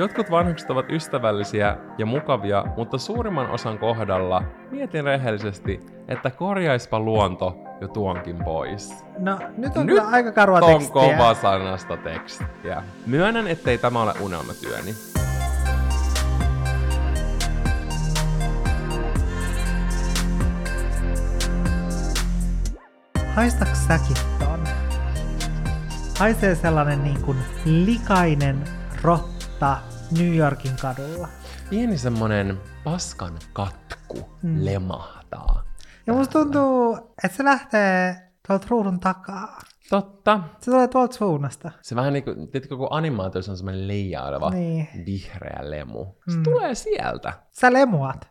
Jotkut vanhukset ovat ystävällisiä ja mukavia, mutta suurimman osan kohdalla mietin rehellisesti, että korjaispa luonto jo tuonkin pois. No, nyt on nyt kyllä aika karua tekstiä. on kova sanasta tekstiä. Myönnän, ettei tämä ole unelmatyöni. Haistaks säkin ton? Haisee sellainen niin kuin likainen rotta New Yorkin kadulla. Pieni semmonen paskan katku mm. lemahtaa. Ja musta tuntuu, että se lähtee tuolta ruudun takaa. Totta. Se tulee tuolta suunnasta. Se vähän niin kuin, tiedätkö, kun animaatiossa on semmoinen leijaileva niin. vihreä lemu. Se mm. tulee sieltä. Sä lemuat.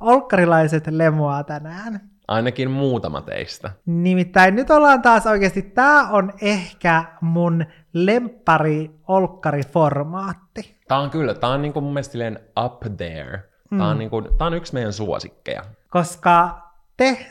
Olkkarilaiset lemuaa tänään. Ainakin muutama teistä. Nimittäin nyt ollaan taas oikeasti, tämä on ehkä mun lempari olkkariformaatti. Tämä on kyllä, tämä on niinku mun mielestä up there. Tämä, mm. on niinku, tämä on yksi meidän suosikkeja. Koska te,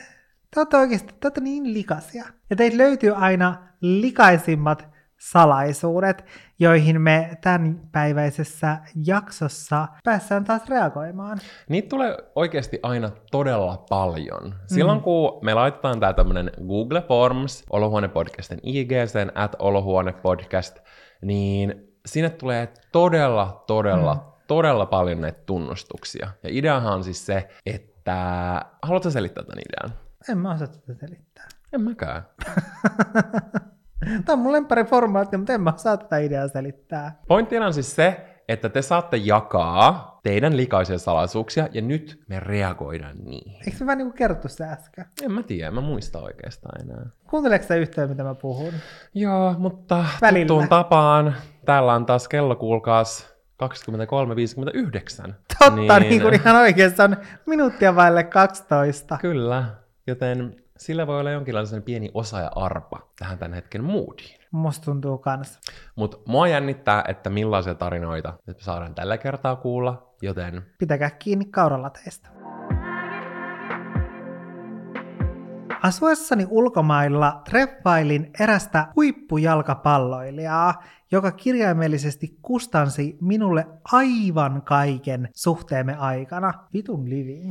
te olette oikeasti te olette niin likaisia. Ja teitä löytyy aina likaisimmat salaisuudet, joihin me tämänpäiväisessä jaksossa päässään taas reagoimaan. Niitä tulee oikeasti aina todella paljon. Silloin mm. kun me laitetaan tämä tämmöinen Google Forms Olohuone-podcastin IGC, at Olohuone-podcast, niin sinne tulee todella, todella, mm. todella paljon näitä tunnustuksia. Ja ideahan on siis se, että... Haluatko selittää tämän idean? En mä osaa tätä selittää. En mäkään. Tämä on mun lempari formaatti, mutta en mä saa tätä ideaa selittää. Pointtina on siis se, että te saatte jakaa teidän likaisia salaisuuksia, ja nyt me reagoidaan niihin. Eikö me vähän niin kuin kerrottu se äsken? En mä tiedä, mä muista oikeastaan enää. Kuunteleeko sä yhtään, mitä mä puhun? Joo, mutta Välillä. tuttuun tapaan, täällä on taas kello, kuulkaas, 23.59. Totta, niin, niin kuin ihan oikeassa on minuuttia vaille 12. Kyllä, joten sillä voi olla jonkinlainen pieni osa ja arpa tähän tämän hetken moodiin. Musta tuntuu kans. Mutta mua jännittää, että millaisia tarinoita nyt me saadaan tällä kertaa kuulla, joten... Pitäkää kiinni kauralateista. Asuessani ulkomailla treffailin erästä huippujalkapalloilijaa, joka kirjaimellisesti kustansi minulle aivan kaiken suhteemme aikana. Vitun living.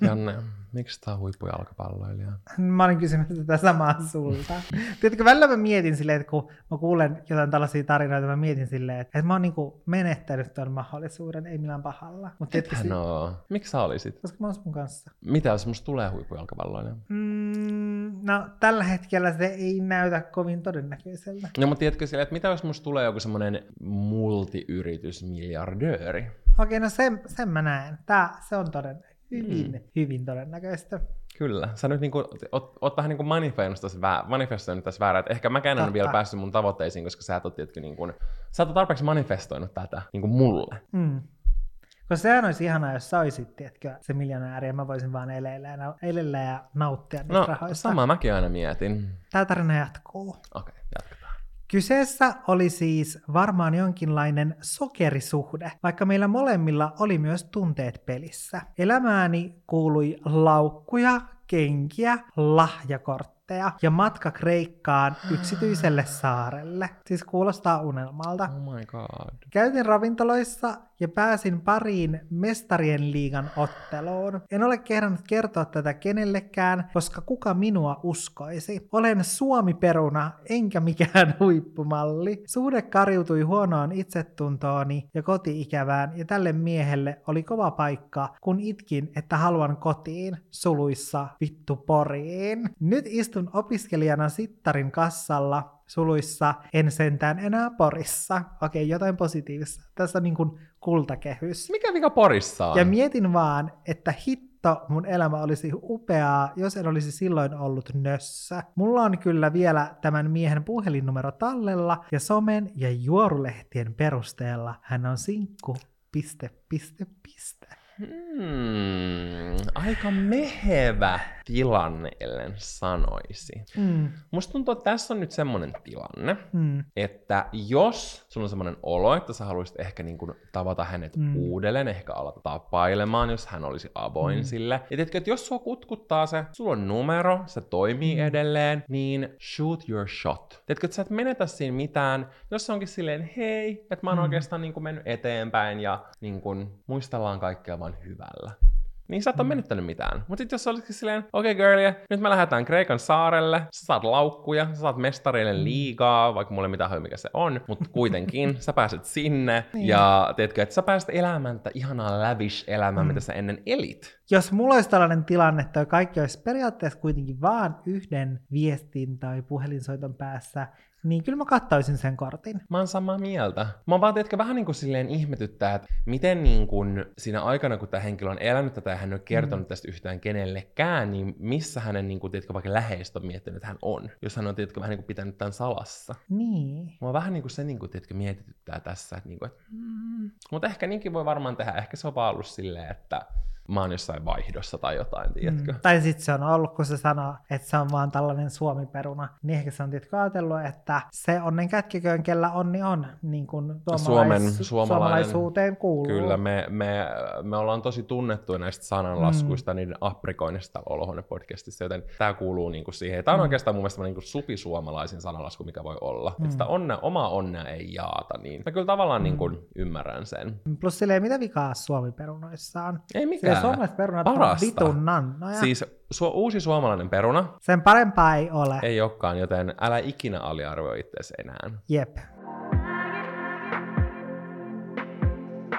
Janne, Miksi tämä on huippujalkapalloilija? Mä olin kysynyt tätä samaa sulta. Tiedätkö, välillä mä mietin silleen, että kun mä kuulen jotain tällaisia tarinoita, mä mietin silleen, että mä oon niinku menettänyt tuon mahdollisuuden, ei millään pahalla. Mutta Ethän no. Miksi sä olisit? Koska mä oon sun kanssa. Mitä jos musta tulee huippujalkapalloilija? Mm, no, tällä hetkellä se ei näytä kovin todennäköiseltä. No, mutta tiedätkö silleen, että mitä jos musta tulee joku semmoinen multiyritysmiljardööri? Okei, no sen, sen mä näen. Tää, se on todennäköistä hyvin, mm. hyvin todennäköistä. Kyllä. Sä nyt niinku, oot, oot vähän niin manifestoinut tässä väärä, että ehkä mäkään en vielä päässyt mun tavoitteisiin, koska sä et ole, niin kuin, sä et tarpeeksi manifestoinut tätä niin kuin mulle. Mm. Koska sehän olisi ihanaa, jos sä olisit, tiedätkö, se miljonääri, ja mä voisin vaan eleillä ja, eleillä ja nauttia niistä no, rahoista. sama mäkin aina mietin. Tämä tarina jatkuu. Okei, okay. Kyseessä oli siis varmaan jonkinlainen sokerisuhde, vaikka meillä molemmilla oli myös tunteet pelissä. Elämääni kuului laukkuja, kenkiä, lahjakortteja kortteja ja matka Kreikkaan yksityiselle saarelle. Siis kuulostaa unelmalta. Oh my god. Käytin ravintoloissa ja pääsin pariin mestarien liigan otteluun. En ole kehdannut kertoa tätä kenellekään, koska kuka minua uskoisi. Olen Suomi-peruna, enkä mikään huippumalli. Suhde kariutui huonoon itsetuntooni ja koti-ikävään, ja tälle miehelle oli kova paikka, kun itkin, että haluan kotiin, suluissa vittu poriin. Nyt istun istun opiskelijana Sittarin kassalla suluissa, en sentään enää Porissa. Okei, jotain positiivista. Tässä on niin kuin kultakehys. Mikä mikä Porissa on? Ja mietin vaan, että hitto, mun elämä olisi upeaa, jos en olisi silloin ollut nössä. Mulla on kyllä vielä tämän miehen puhelinnumero tallella, ja somen ja juorulehtien perusteella hän on sinkku, piste, piste, piste. Hmm, aika mehevä tilanne, ellen sanoisi. Mm. Musta tuntuu, että tässä on nyt semmoinen tilanne, Mm. että jos sulla on semmoinen olo, että sä haluaisit ehkä niin kuin tavata hänet Mm. uudelleen, ehkä alata tapailemaan, jos hän olisi avoin Mm. sille. Ja tiedätkö, että jos sua kutkuttaa se, sulla on numero, se toimii Mm. edelleen, niin shoot your shot. Tiedätkö, että sä et menetä siinä mitään, jos se onkin silleen, hei, että mä oon Mm. oikeastaan niin kuin mennyt eteenpäin ja niin kuin muistellaan kaikkea vain hyvällä. Niin sä et ole Mm. menettänyt mitään. Mutta sitten jos sä olisikin silleen, okei okay, girlie, nyt me lähdetään Kreikan saarelle, sä saat laukkuja, sä saat mestareille Mm. liigaa, vaikka mulle hajua mikä se on, mutta kuitenkin sä pääset sinne, Niin. ja tiedätkö, että sä pääset elämään tätä ihanaa lavish-elämää, Mm. mitä sä ennen elit. Jos mulla olisi tällainen tilanne, että kaikki olisi periaatteessa kuitenkin vaan yhden viestin tai puhelinsoiton päässä, niin kyllä mä kattaisin sen kortin. Mä oon samaa mieltä. Mä oon vaan, tiedätkö, vähän niin kuin silleen ihmetyttää, että miten niin kuin siinä aikana, kun tämä henkilö on elänyt tätä ja hän ei ole kertonut Mm. tästä yhtään kenellekään, niin missä hänen, niin kuin, tiedätkö, vaikka läheistä on miettinyt, että hän on, jos hän on, tiedätkö, vähän niin kuin pitänyt tämän salassa. Niin. Mua vähän niin kuin se, niin kuin, tiedätkö, mietityttää tässä, että, niin kuin, että mm. mutta ehkä niinkin voi varmaan tehdä. Ehkä se on vaan ollut silleen, että mä oon jossain vaihdossa tai jotain, tiedätkö. Mm. Tai sitten se on ollut, kun se sanoo, että se on vaan tällainen suomiperuna, niin ehkä se on tietysti ajatellut, että se onnen kätkiköön, kellä onni on, niin kuin suomalais- Suomen- suomalaisuuteen kuuluu. Kyllä, me, me, me ollaan tosi tunnettuja näistä sananlaskuista, mm. niiden aprikoinnista täällä Olohuone-podcastissa, joten tämä kuuluu niinku siihen. Tämä on Mm. oikeastaan mun mielestä niinku supisuomalaisin sananlasku, mikä voi olla. Mm. Että sitä onnea, omaa onnea ei jaata, niin mä kyllä tavallaan Mm. mm. niinku ymmärrän sen. Plus silleen, mitä vikaa suomiperunoissa on? Ei Silleen mikään. suomalaiset perunat on Parasta. vitun nannoja. Siis su- uusi suomalainen peruna Sen parempaa ei ole. ei olekaan, joten älä ikinä aliarvioi itseäsi enää. Jep.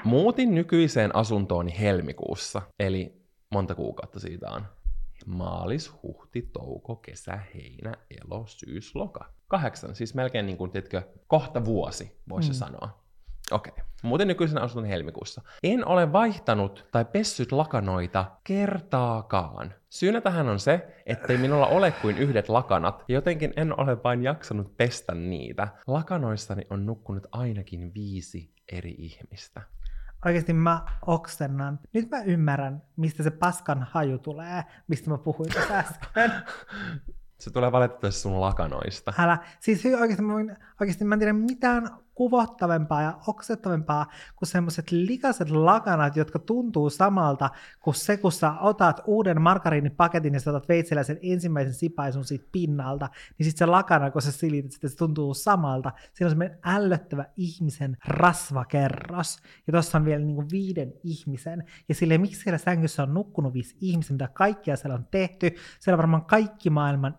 Muutin nykyiseen asuntooni helmikuussa, eli monta kuukautta siitä on. Maalis, huhti, touko, kesä, heinä, elo, syys, loka. Kahdeksan, siis melkein niin kuin, tiedätkö, kohta vuosi, voisi mm. sanoa. Okei. Okay. Muuten nykyisen asunnon helmikuussa. En ole vaihtanut tai pessyt lakanoita kertaakaan. Syynä tähän on se, ettei minulla ole kuin yhdet lakanat, ja jotenkin en ole vain jaksanut pestä niitä. Lakanoissani on nukkunut ainakin viisi eri ihmistä. Oikeasti mä oksennan. Nyt mä ymmärrän, mistä se paskan haju tulee, mistä mä puhuin tässä äsken. Se tulee valitettavasti sun lakanoista. Älä. Siis oikeasti mä, voin, oikeasti mä en tiedä mitään kuvottavampaa ja oksettavampaa kuin semmoiset likaiset lakanat, jotka tuntuu samalta kuin se, kun sä otat uuden margariinipaketin ja sä otat veitsellä sen ensimmäisen sipaisun siitä pinnalta, niin sitten se lakana, kun sä silität sitä, se tuntuu samalta. Siinä on semmoinen ällöttävä ihmisen rasvakerros. Ja tuossa on vielä niinku viiden ihmisen. Ja silleen, miksi siellä sängyssä on nukkunut viisi ihmistä, mitä kaikkia siellä on tehty. Siellä on varmaan kaikki maailman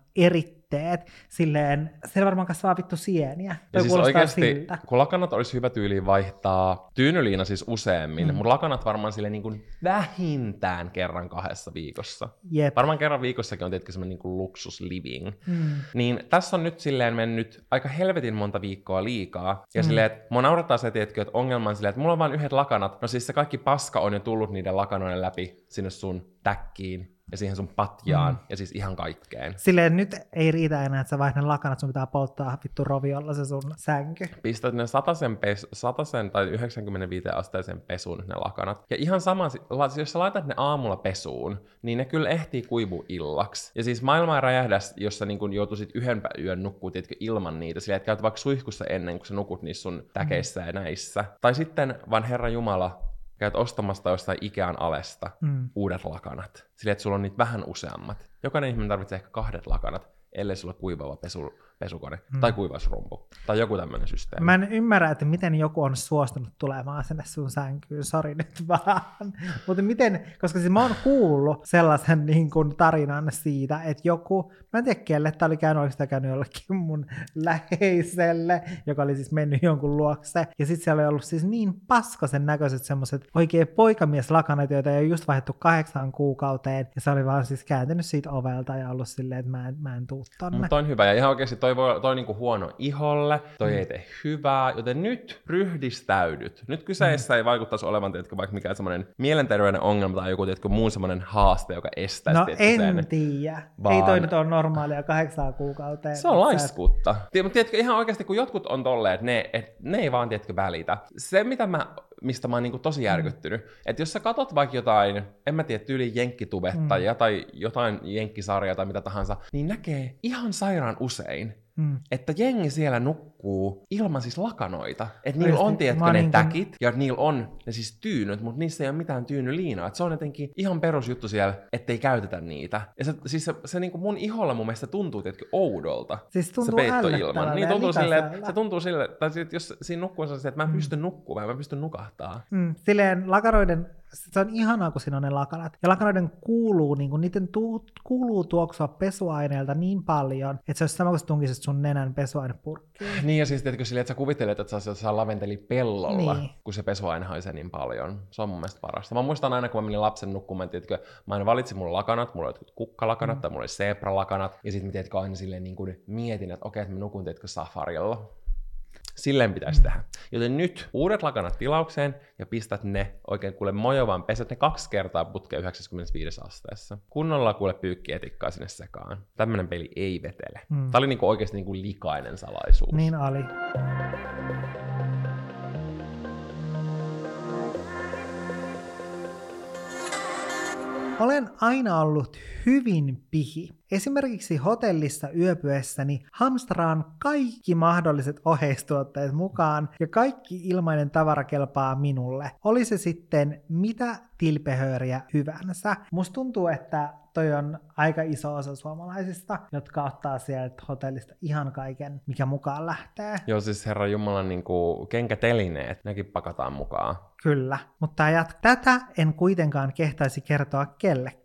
eritteet. Silleen, siellä varmaan kasvaa vittu sieniä. Ja siis oikeasti, siltä. kun lakanat olisi hyvä tyyli vaihtaa tyynyliina siis useammin, Mm. mutta lakanat varmaan sille niin kuin vähintään kerran kahdessa viikossa. Jep. Varmaan kerran viikossakin on tietenkin semmoinen niin kuin luksus living. Mm. Niin tässä on nyt silleen mennyt aika helvetin monta viikkoa liikaa. Ja Mm. mm. silleen, että mua naurattaa se, tiedätkö, että ongelma on silleen, että mulla on vain yhdet lakanat. No siis se kaikki paska on jo tullut niiden lakanoiden läpi sinne sun täkkiin ja siihen sun patjaan Mm. ja siis ihan kaikkeen. Silleen nyt ei riitä enää, että sä vaihdat lakanat, sun pitää polttaa vittu roviolla se sun sänky. Pistät ne satasen, pes, satasen tai 95 asteisen pesun ne lakanat. Ja ihan sama, si- la- jos sä laitat ne aamulla pesuun, niin ne kyllä ehtii kuivu illaksi. Ja siis maailma ei räjähdä, jos sä niin joutuisit yhden yön nukkuu, tiedätkö, ilman niitä. Sillä että käyt vaikka suihkussa ennen kuin sä nukut niissä sun täkeissä ja näissä. Tai sitten vaan Herra Jumala, käyt ostamasta jostain Ikean alesta Mm. uudet lakanat. Sillä että sulla on niitä vähän useammat. Jokainen ihminen tarvitsee ehkä kahdet lakanat, ellei sulla ole kuivaava pesu, pesukone Mm. tai kuivausrumpu tai joku tämmöinen systeemi. Mä en ymmärrä, että miten joku on suostunut tulemaan sinne sun sänkyyn, sori nyt vaan. Mutta miten, koska siis mä oon kuullut sellaisen niin kuin tarinan siitä, että joku, mä en tiedä kelle, tämä oli käynyt, oliko sitä käynyt jollekin mun läheiselle, joka oli siis mennyt jonkun luokse. Ja sitten siellä oli ollut siis niin paskasen näköiset semmoiset oikein poikamieslakanat, joita ei ole just vaihdettu kahdeksaan kuukauteen. Ja se oli vaan siis kääntynyt siitä ovelta ja ollut silleen, että mä en, mä en tuu tonne. Mutta on hyvä, ja ihan oikeasti toi, voi, toi niinku huono iholle, toi Mm. ei tee hyvää, joten nyt ryhdistäydyt. Nyt kyseessä Mm. ei vaikuttaisi olevan, tiedätkö, vaikka mikään semmoinen mielenterveyden ongelma tai joku tiedätkö, muu semmoinen haaste, joka estäisi No tiedätkö, en sen. tiedä. Ei vaan- toi nyt ole normaalia kahdeksaa kuukauteen. Se on laiskuutta. Mutta tiedätkö, ihan oikeasti kun jotkut on tolleen, että ne, et, ne ei vaan tiedätkö välitä. Se, mitä mä mistä mä oon niinku tosi järkyttynyt. Mm. Että jos sä katot vaikka jotain, en mä tiedä, tyyli jenkkitubettajia mm. tai jotain jenkkisarjaa tai mitä tahansa, niin näkee ihan sairaan usein, Mm. Että jengi siellä nukkuu ilman siis lakanoita. Että niillä on, tiedätkö, ne niin täkit ja niillä on ne siis tyynyt, mutta niissä ei ole mitään tyynyliinaa. Et se on jotenkin ihan perusjuttu siellä, ettei käytetä niitä. Ja se, siis se, se niin kuin mun iholla mun mielestä tuntuu tietenkin oudolta. Siis tuntuu se peittoilman. Niin tuntuu sille, että, se tuntuu sille, tai jos siinä nukkuu on se, että mä en mm. pysty nukkumaan, mä en pysty nukahtaa. Mm. Silleen lakaroiden se on ihanaa, kun siinä on ne lakanat. Ja lakanoiden kuuluu, niin kuin, niiden tu- kuuluu tuoksua pesuaineelta niin paljon, että se olisi sama kuin tunkisit sun nenän pesuainepurkkiin. Niin, ja siis tiedätkö sille, että sä kuvittelet, että sä saa laventeli pellolla, niin. kun se pesuaine haisee niin paljon. Se on mun mielestä parasta. Mä muistan aina, kun mä menin lapsen nukkumaan, että mä aina valitsin mun lakanat, mulla oli kukkalakanat mm. tai mulla oli zebralakanat, ja sitten mä tiedätkö aina silleen niin kuin mietin, että okei, että mä nukun tiedätkö safarilla Silleen pitäisi mm. tehdä. Joten nyt uudet lakanat tilaukseen ja pistät ne oikein kuule mojovaan, pesät ne kaksi kertaa putkeen 95 asteessa. Kunnolla kuule pyykkietikkaa sinne sekaan. Tämmönen peli ei vetele. Mm. Tämä oli niinku oikeasti niinku likainen salaisuus. Niin oli. Olen aina ollut hyvin pihi. Esimerkiksi hotellissa yöpyessäni hamstraan kaikki mahdolliset oheistuotteet mukaan ja kaikki ilmainen tavara kelpaa minulle. Oli se sitten mitä tilpehööriä hyvänsä. Musta tuntuu, että toi on aika iso osa suomalaisista, jotka ottaa sieltä hotellista ihan kaiken, mikä mukaan lähtee. Joo, siis herra Jumala, niin kuin kenkätelineet, nekin pakataan mukaan. Kyllä, mutta jat- tätä en kuitenkaan kehtaisi kertoa kellekään.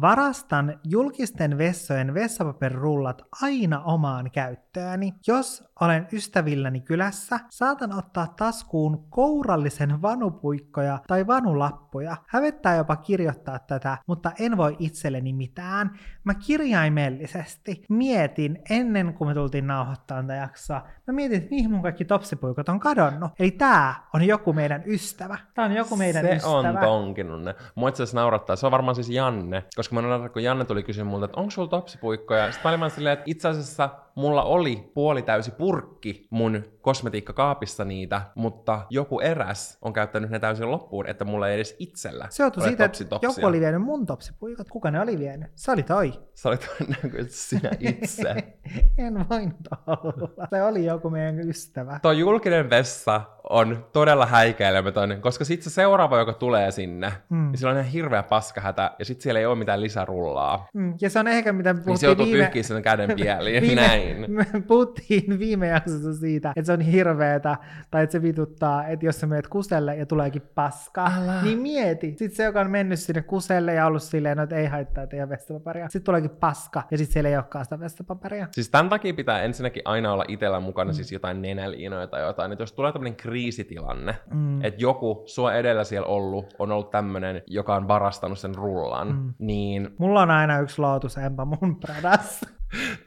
Varastan julkisten vessojen vessapaperirullat aina omaan käyttööni. Jos olen ystävilläni kylässä, saatan ottaa taskuun kourallisen vanupuikkoja tai vanulappuja. Hävettää jopa kirjoittaa tätä, mutta en voi itselleni mitään. Mä kirjaimellisesti mietin ennen kuin me tultiin nauhoittamaan tätä jaksoa, mä mietin, että mihin mun kaikki topsipuikot on kadonnut. Eli tää on joku meidän ystävä. Tää on joku meidän se ystävä. Se on tonkinut ne. Mua itse naurattaa. Se on varmaan siis Janne. Koska mä olen kun Janne tuli kysyä multa, että onko sulla topsipuikkoja? Sitten mä olin silleen, että itse asiassa mulla oli puoli täysi purkki mun kosmetiikkakaapissa niitä, mutta joku eräs on käyttänyt ne täysin loppuun, että mulla ei edes itsellä Se joutui siitä, että joku oli vienyt mun topsipuikat. Kuka ne oli vienyt? Se oli toi. Se oli todennäköisesti sinä itse. en voinut olla. Se oli joku meidän ystävä. Tuo julkinen vessa on todella häikäilemätön, koska sitten se seuraava, joka tulee sinne, mm. niin sillä on ihan hirveä paskahätä, ja sitten siellä ei ole mitään lisärullaa. Mm. Ja se on ehkä mitä puhuttiin niin se joutuu viime... sen käden pieliin, viime... näin. Me puhuttiin viime jaksossa siitä, että se on hirveetä, tai että se vituttaa, että jos sä meet kuselle ja tuleekin paska, Älä. niin mieti. Sitten se, joka on mennyt sinne kuselle ja ollut silleen, että ei haittaa teidän vessapaperia. Sitten tuleekin paska, ja sitten siellä ei olekaan sitä vessapaperia. Siis tämän takia pitää ensinnäkin aina olla itsellä mukana mm. siis jotain nenäliinoja tai jotain, että jos tulee tämmöinen kriisitilanne, mm. että joku sua edellä siellä ollut on ollut tämmöinen, joka on varastanut sen rullan, mm. niin... Mulla on aina yksi Lotus Empa mun Pradassa.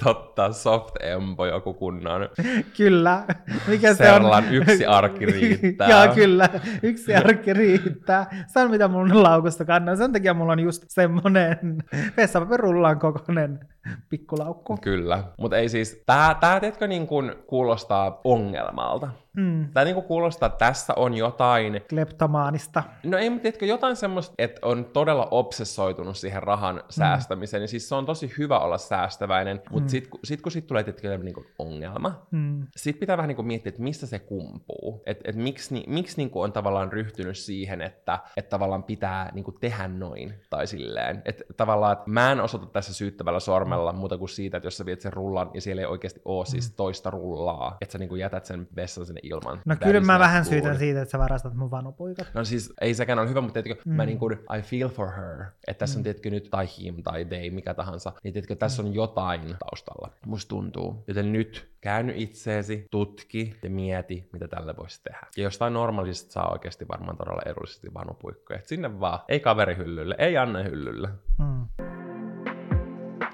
Totta, soft empo joku kunnon. Kyllä. Mikä se on? yksi arkki riittää. Joo, kyllä. Yksi arkki riittää. Se on mitä mun laukusta kannan. Sen takia mulla on just semmonen vessapaperullan kokoinen pikkulaukku. Kyllä. Mutta ei siis, tää, tää teetkö niin kuin kuulostaa ongelmalta? Mm. Tämä niinku kuulostaa, että tässä on jotain... Kleptomaanista. No ei, mutta tiedätkö, jotain semmoista, että on todella obsessoitunut siihen rahan mm. säästämiseen. Niin siis se on tosi hyvä olla säästäväinen, mutta mm. sitten sit, kun sit tulee tiedätkö, niinku ongelma, mm. sitten pitää vähän niinku miettiä, että mistä se kumpuu. Että et miksi, ni, miksi niinku on tavallaan ryhtynyt siihen, että et tavallaan pitää niinku tehdä noin tai silleen. Että tavallaan, että mä en osoita tässä syyttävällä sormella mm. muuta kuin siitä, että jos sä viet sen rullan ja siellä ei oikeasti ole siis mm. siis toista rullaa, että sä niinku jätät sen vessan sinne ilman. No kyllä mä vähän syytän siitä, että sä varastat mun vanupuikat. No siis ei sekään ole hyvä, mutta tiedätkö, mm. mä niin kuin, I feel for her. Että tässä mm. on tiedätkö nyt, tai him, tai they, mikä tahansa. Niin tiedätkö, tässä mm. on jotain taustalla. Musta tuntuu. Joten nyt käänny itseesi, tutki ja mieti, mitä tälle voisi tehdä. Ja jostain normaalista saa oikeasti varmaan todella edullisesti vanupuikkoja. Et sinne vaan. Ei kaverihyllylle, ei Anne hyllylle. Mm.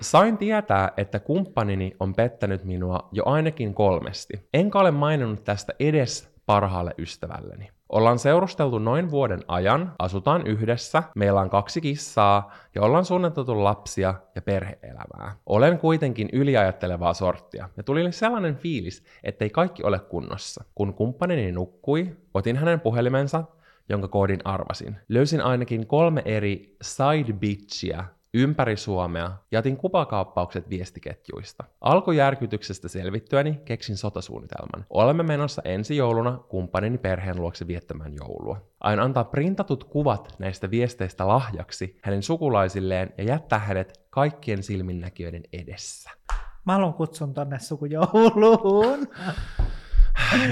Sain tietää, että kumppanini on pettänyt minua jo ainakin kolmesti. Enkä ole maininnut tästä edes parhaalle ystävälleni. Ollaan seurusteltu noin vuoden ajan, asutaan yhdessä, meillä on kaksi kissaa ja ollaan suunniteltu lapsia ja perheelämää. Olen kuitenkin yliajattelevaa sorttia ja tuli sellainen fiilis, ettei kaikki ole kunnossa. Kun kumppanini nukkui, otin hänen puhelimensa jonka koodin arvasin. Löysin ainakin kolme eri side bitchiä ympäri Suomea ja otin kupakaappaukset viestiketjuista. Alkujärkytyksestä selvittyäni keksin sotasuunnitelman. Olemme menossa ensi jouluna kumppanini perheen luokse viettämään joulua. Aion antaa printatut kuvat näistä viesteistä lahjaksi hänen sukulaisilleen ja jättää hänet kaikkien silminnäkijöiden edessä. Mä haluan kutsun tonne sukujouluun.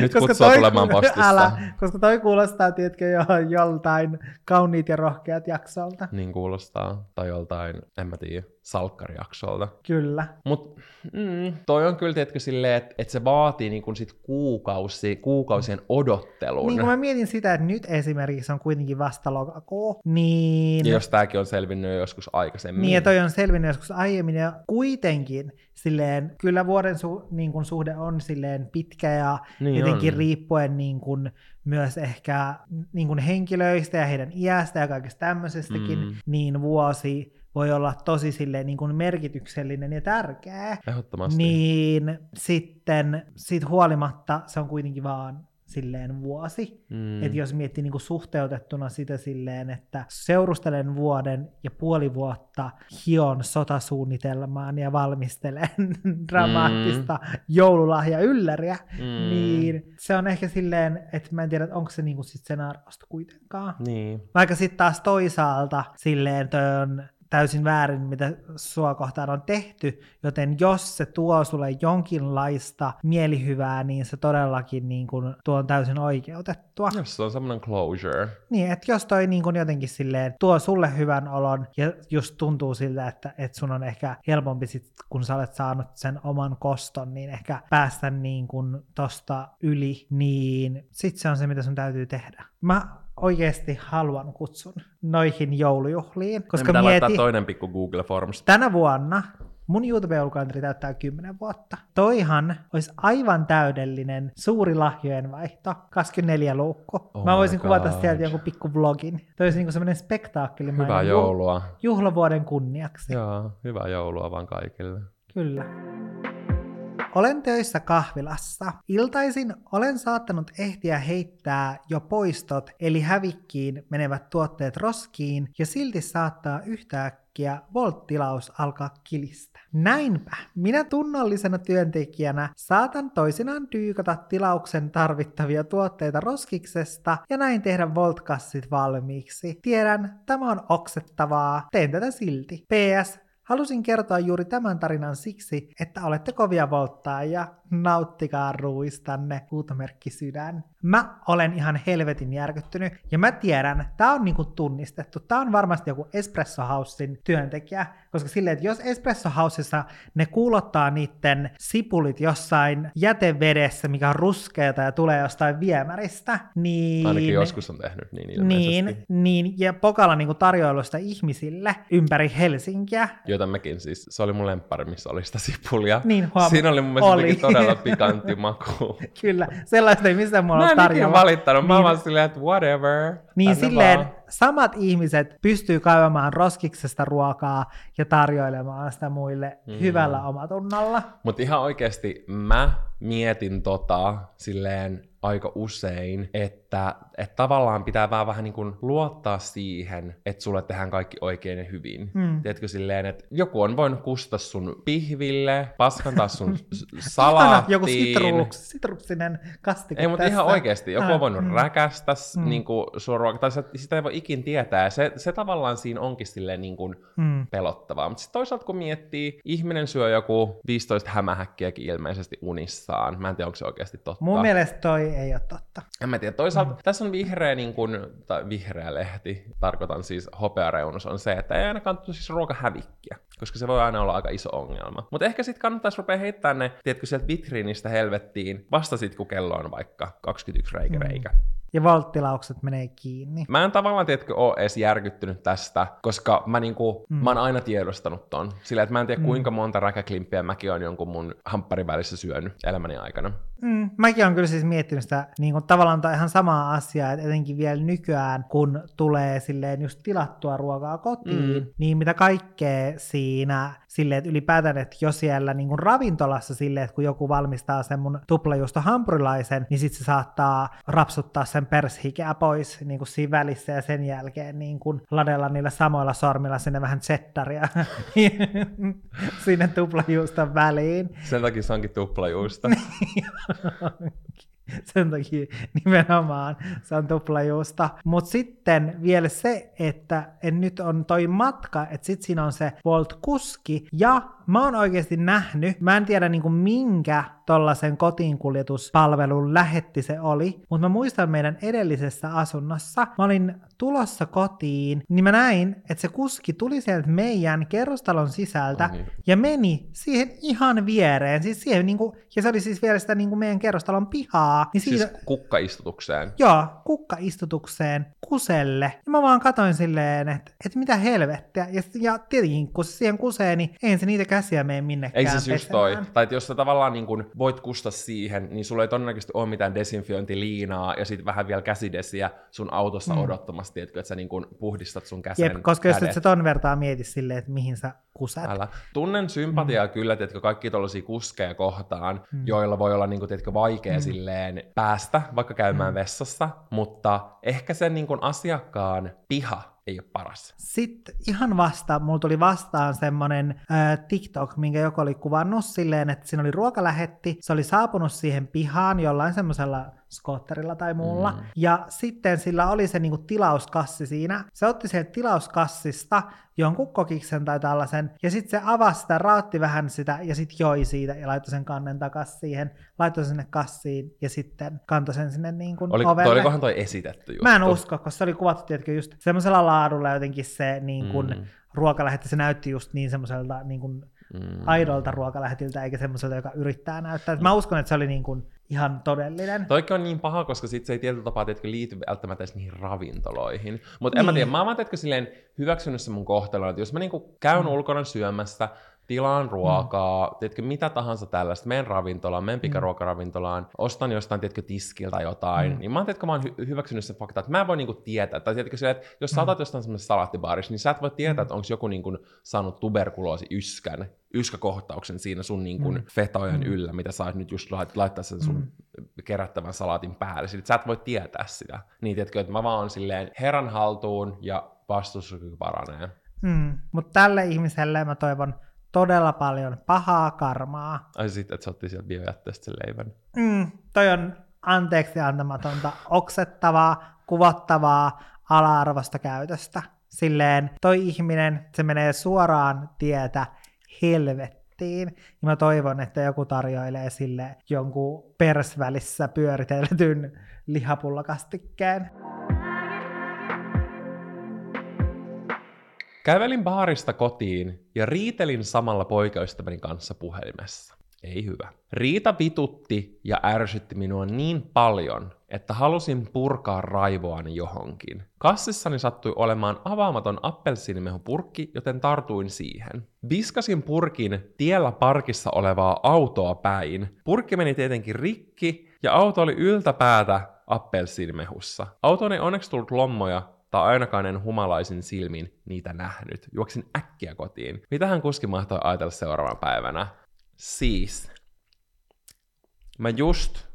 Nyt kutsua tulemaan postissa. Älä, koska toi kuulostaa, tiedätkö, jo joltain kauniit ja rohkeat jaksolta. Niin kuulostaa. Tai joltain, en mä tiedä, salkkarijaksolta. Kyllä. Mut mm, toi on kyllä, tiedätkö, silleen, että et se vaatii niin kun sit kuukausi, kuukausien odottelun. Niin kun mä mietin sitä, että nyt esimerkiksi on kuitenkin vasta lokakuu, niin... Ja jos tääkin on selvinnyt jo joskus aikaisemmin. Niin, ja toi on selvinnyt joskus aiemmin, ja kuitenkin silleen, kyllä vuoden su, niin kun suhde on silleen pitkä ja Niin jotenkin on. riippuen niin kun myös ehkä niin kun henkilöistä ja heidän iästä ja kaikesta tämmöisestäkin, Mm. mm. niin vuosi voi olla tosi silleen niin kun merkityksellinen ja tärkeä. Ehdottomasti. Niin sitten siitä huolimatta se on kuitenkin vaan silleen vuosi. Mm. Mm. Että jos miettii niinku suhteutettuna sitä silleen, että seurustelen vuoden ja puoli vuotta hion sotasuunnitelmaan ja valmistelen dramaattista joululahja ylläriä, Mm. mm. niin se on ehkä silleen, että mä en tiedä, onko se niinku sit sen arvosta kuitenkaan. Niin. Vaikka sitten taas toisaalta silleen on täysin väärin, mitä sua kohtaan on tehty, joten jos se tuo sulle jonkinlaista mielihyvää, niin se todellakin niin kun, tuo on täysin oikeutettua. Jos se on semmoinen closure. Niin, että jos toi niin kun jotenkin silleen tuo sulle hyvän olon ja just tuntuu siltä, että, että sun on ehkä helpompi sit, kun sä olet saanut sen oman koston, niin ehkä päästä niin kun tosta yli, niin sit se on se, mitä sun täytyy tehdä. Mä oikeasti haluan kutsun noihin joulujuhliin, koska laittaa mieti, toinen pikku Google Forms. tänä vuonna mun YouTube-joulukalenteri täyttää 10 vuotta. Toihan olisi aivan täydellinen suuri lahjojen vaihto, 24 luukku. Oh Mä voisin kuvata sieltä jonkun pikku vlogin. Toi olisi niinku semmoinen spektaakkelimainen Hyvää joulua. juhlavuoden kunniaksi. Joo, hyvää joulua vaan kaikille. Kyllä. Olen töissä kahvilassa. Iltaisin olen saattanut ehtiä heittää jo poistot, eli hävikkiin menevät tuotteet roskiin, ja silti saattaa yhtäkkiä Volt-tilaus alkaa kilistä. Näinpä, minä tunnollisena työntekijänä saatan toisinaan dyykata tilauksen tarvittavia tuotteita roskiksesta ja näin tehdä Volt-kassit valmiiksi. Tiedän, tämä on oksettavaa, teen tätä silti. PS, Halusin kertoa juuri tämän tarinan siksi, että olette kovia volttaajia. Nauttikaa ruuistanne, huutomerkki sydän. Mä olen ihan helvetin järkyttynyt ja mä tiedän, tää on niinku tunnistettu. Tää on varmasti joku Espresso Housein työntekijä, koska silleen, että jos Espresso Houseissa ne kuulottaa niitten sipulit jossain jätevedessä, mikä on ruskeata ja tulee jostain viemäristä, niin... Ainakin joskus on tehnyt niin ilmeisesti. Niin, niin, ja Pokalla niinku tarjoilusta ihmisille ympäri Helsinkiä. Joita mekin siis, se oli mun lemppari, missä oli sitä sipulia. Niin, huom- Siinä oli mun mielestä oli. todella pikantti maku. Kyllä, sellaista ei missään muualla Mä ole en ikinä tarjolla. valittanut, mä Niin. vaan silleen, että whatever. Niin silleen vaan. samat ihmiset pystyy kaivamaan roskiksesta ruokaa ja tarjoilemaan sitä muille Mm. mm. hyvällä omatunnolla. Mutta ihan oikeasti mä mietin tota silleen aika usein, että, että tavallaan pitää vaan vähän niin kuin luottaa siihen, että sulle tehdään kaikki oikein ja hyvin. Mm. Tiedätkö silleen, että joku on voinut kustaa sun pihville, paskantaa sun Ihana, salaattiin. joku sitruks, sitruksinen kastike Ei, mutta tässä. ihan oikeasti. Joku on Ah, voinut mm. räkästä mm. Niin kuin sun ruoka, tai sitä- ei voi ikin tietää. Se, se tavallaan siinä onkin silleen niin kuin Mm. pelottavaa. Mutta sitten toisaalta kun miettii, ihminen syö joku 15 hämähäkkiäkin ilmeisesti unissaan. Mä en tiedä, onko se oikeasti totta. Mun mielestä toi ei ole totta. En mä tiedä. Toisaalta mm. tässä on vihreä, niin kun, tai vihreä lehti, tarkoitan siis hopeareunus, on se, että ei ainakaan tule siis ruokahävikkiä, koska se voi aina olla aika iso ongelma. Mutta ehkä sitten kannattaisi rupea heittämään ne, tiedätkö, sieltä vitriinistä helvettiin, vasta sit kun kello on vaikka 21 reikä Mm. reikä. Ja volttilaukset menee kiinni. Mä en tavallaan, tiedätkö, ole edes järkyttynyt tästä, koska mä, niinku. Mm. mä oon aina tiedostanut ton. Sillä, että mä en tiedä, Mm. kuinka monta räkäklimppiä mäkin on jonkun mun hampparin välissä syönyt elämäni aikana. Mm, mäkin olen kyllä siis miettinyt sitä niin kuin tavallaan tai ihan samaa asiaa, että etenkin vielä nykyään, kun tulee silleen just tilattua ruokaa kotiin, mm. niin mitä kaikkea siinä silleen, että ylipäätään, että jos siellä niin kuin ravintolassa silleen, että kun joku valmistaa sen mun tuplajuusto hampurilaisen, niin sitten se saattaa rapsuttaa sen pershikeä pois niin kuin siinä välissä ja sen jälkeen niin kuin ladella niillä samoilla sormilla sinne vähän cheddaria sinne tuplajuuston väliin. Sen takia se onkin tuplajuusto. Sen takia nimenomaan se on tuplajuusta. Mutta sitten vielä se, että en nyt on toi matka, että sit siinä on se Volt-kuski, ja mä oon oikeasti nähnyt, mä en tiedä niinku minkä tollasen kotiinkuljetuspalvelun lähetti se oli, mutta mä muistan meidän edellisessä asunnossa, mä olin tulossa kotiin, niin mä näin, että se kuski tuli sieltä meidän kerrostalon sisältä oh, niin. ja meni siihen ihan viereen, siis siihen niinku, ja se oli siis vielä sitä niinku meidän kerrostalon pihaa. Niin siis siitä, kukkaistutukseen? Joo, kukkaistutukseen, kuselle. Ja mä vaan katoin silleen, että, että mitä helvettiä, ja, ja tietenkin kun se siihen kusee, niin ei se niitä käsiä mene minnekään Ei siis just toi, tai että jos sä tavallaan niin kun voit kusta siihen, niin sulla ei todennäköisesti ole mitään desinfiointiliinaa ja sitten vähän vielä käsidesiä sun autossa mm. odottamassa, että sä niin kun puhdistat sun käsen Jep, koska kädet. jos et sä ton vertaa mieti silleen, että mihin sä kusat. Älä. Tunnen sympatiaa mm. kyllä, että kaikki tuollaisia kuskeja kohtaan, mm. joilla voi olla niin kun, teetkö, vaikea mm. silleen päästä vaikka käymään mm. vessassa, mutta ehkä sen niin kun asiakkaan piha ei ole paras. Sitten ihan vasta, mulla tuli vastaan semmonen äh, TikTok, minkä joku oli kuvannut silleen, että siinä oli ruokalähetti, se oli saapunut siihen pihaan jollain semmoisella skotterilla tai muulla. Mm. Ja sitten sillä oli se niinku tilauskassi siinä. Se otti sieltä tilauskassista jonkun kokiksen tai tällaisen, ja sitten se avasi sitä, raotti vähän sitä, ja sitten joi siitä, ja laittoi sen kannen takaisin siihen, laittoi sinne kassiin, ja sitten kantoi sen sinne niin kuin oli, ovelle. Toi olikohan toi esitetty juttu? Mä en usko, koska se oli kuvattu, tietenkin just semmoisella laadulla jotenkin se niin kuin, mm. ruokalähetti, se näytti just niin semmoiselta niin kuin, mm. aidolta ruokalähetiltä, eikä semmoiselta, joka yrittää näyttää. Mä uskon, että se oli niin kuin ihan todellinen. Toikin on niin paha, koska sit se ei tietyllä tapaa teetkö, liity välttämättä edes niihin ravintoloihin. Mutta niin. en mä niin. tiedä, mä oon vaan teetkö, silleen hyväksynyt se mun kohtelun, että jos mä niinku käyn mm. ulkona syömässä, tilaan ruokaa, mm. tiedätkö, mitä tahansa tällaista, menen ravintolaan, menen mm. pikaruokaravintolaan, ostan jostain, tiedätkö, tiskiltä jotain, mm. niin mä oon, tiedätkö, mä oon hy- hyväksynyt sen fakta, että mä en voi niinku tietää, tai tiedätkö, sille, että jos sä mm. jostain semmoisessa salaattibaarissa, niin sä et voi tietää, mm. että onko joku niinku saanut tuberkuloosi yskän, yskäkohtauksen siinä sun niin kuin mm. fetojen mm. yllä, mitä sä nyt just laittaa sen sun mm. kerättävän salaatin päälle. Sitten sä et voi tietää sitä. Niin, tiedätkö, että mä vaan silleen herran haltuun ja vastustuskyky paranee. Mm. Mutta tälle ihmiselle mä toivon todella paljon pahaa karmaa. Ai sitten, että sä otti sieltä biojätteestä sen leivän. Mm, toi on anteeksi antamatonta, oksettavaa, kuvottavaa, ala-arvosta käytöstä. Silleen toi ihminen, se menee suoraan tietä helvettiin. Ja mä toivon, että joku tarjoilee sille jonkun persvälissä pyöriteltyn lihapullakastikkeen. Kävelin baarista kotiin ja riitelin samalla poikaystäväni kanssa puhelimessa. Ei hyvä. Riita vitutti ja ärsytti minua niin paljon, että halusin purkaa raivoani johonkin. Kassissani sattui olemaan avaamaton appelsiinimehupurkki, joten tartuin siihen. Viskasin purkin tiellä parkissa olevaa autoa päin. Purkki meni tietenkin rikki, ja auto oli yltäpäätä appelsiinimehussa. Autoon ei onneksi tullut lommoja, tai ainakaan en humalaisin silmin niitä nähnyt. Juoksin äkkiä kotiin. Mitähän kuski mahtoi ajatella seuraavana päivänä? Siis, mä just,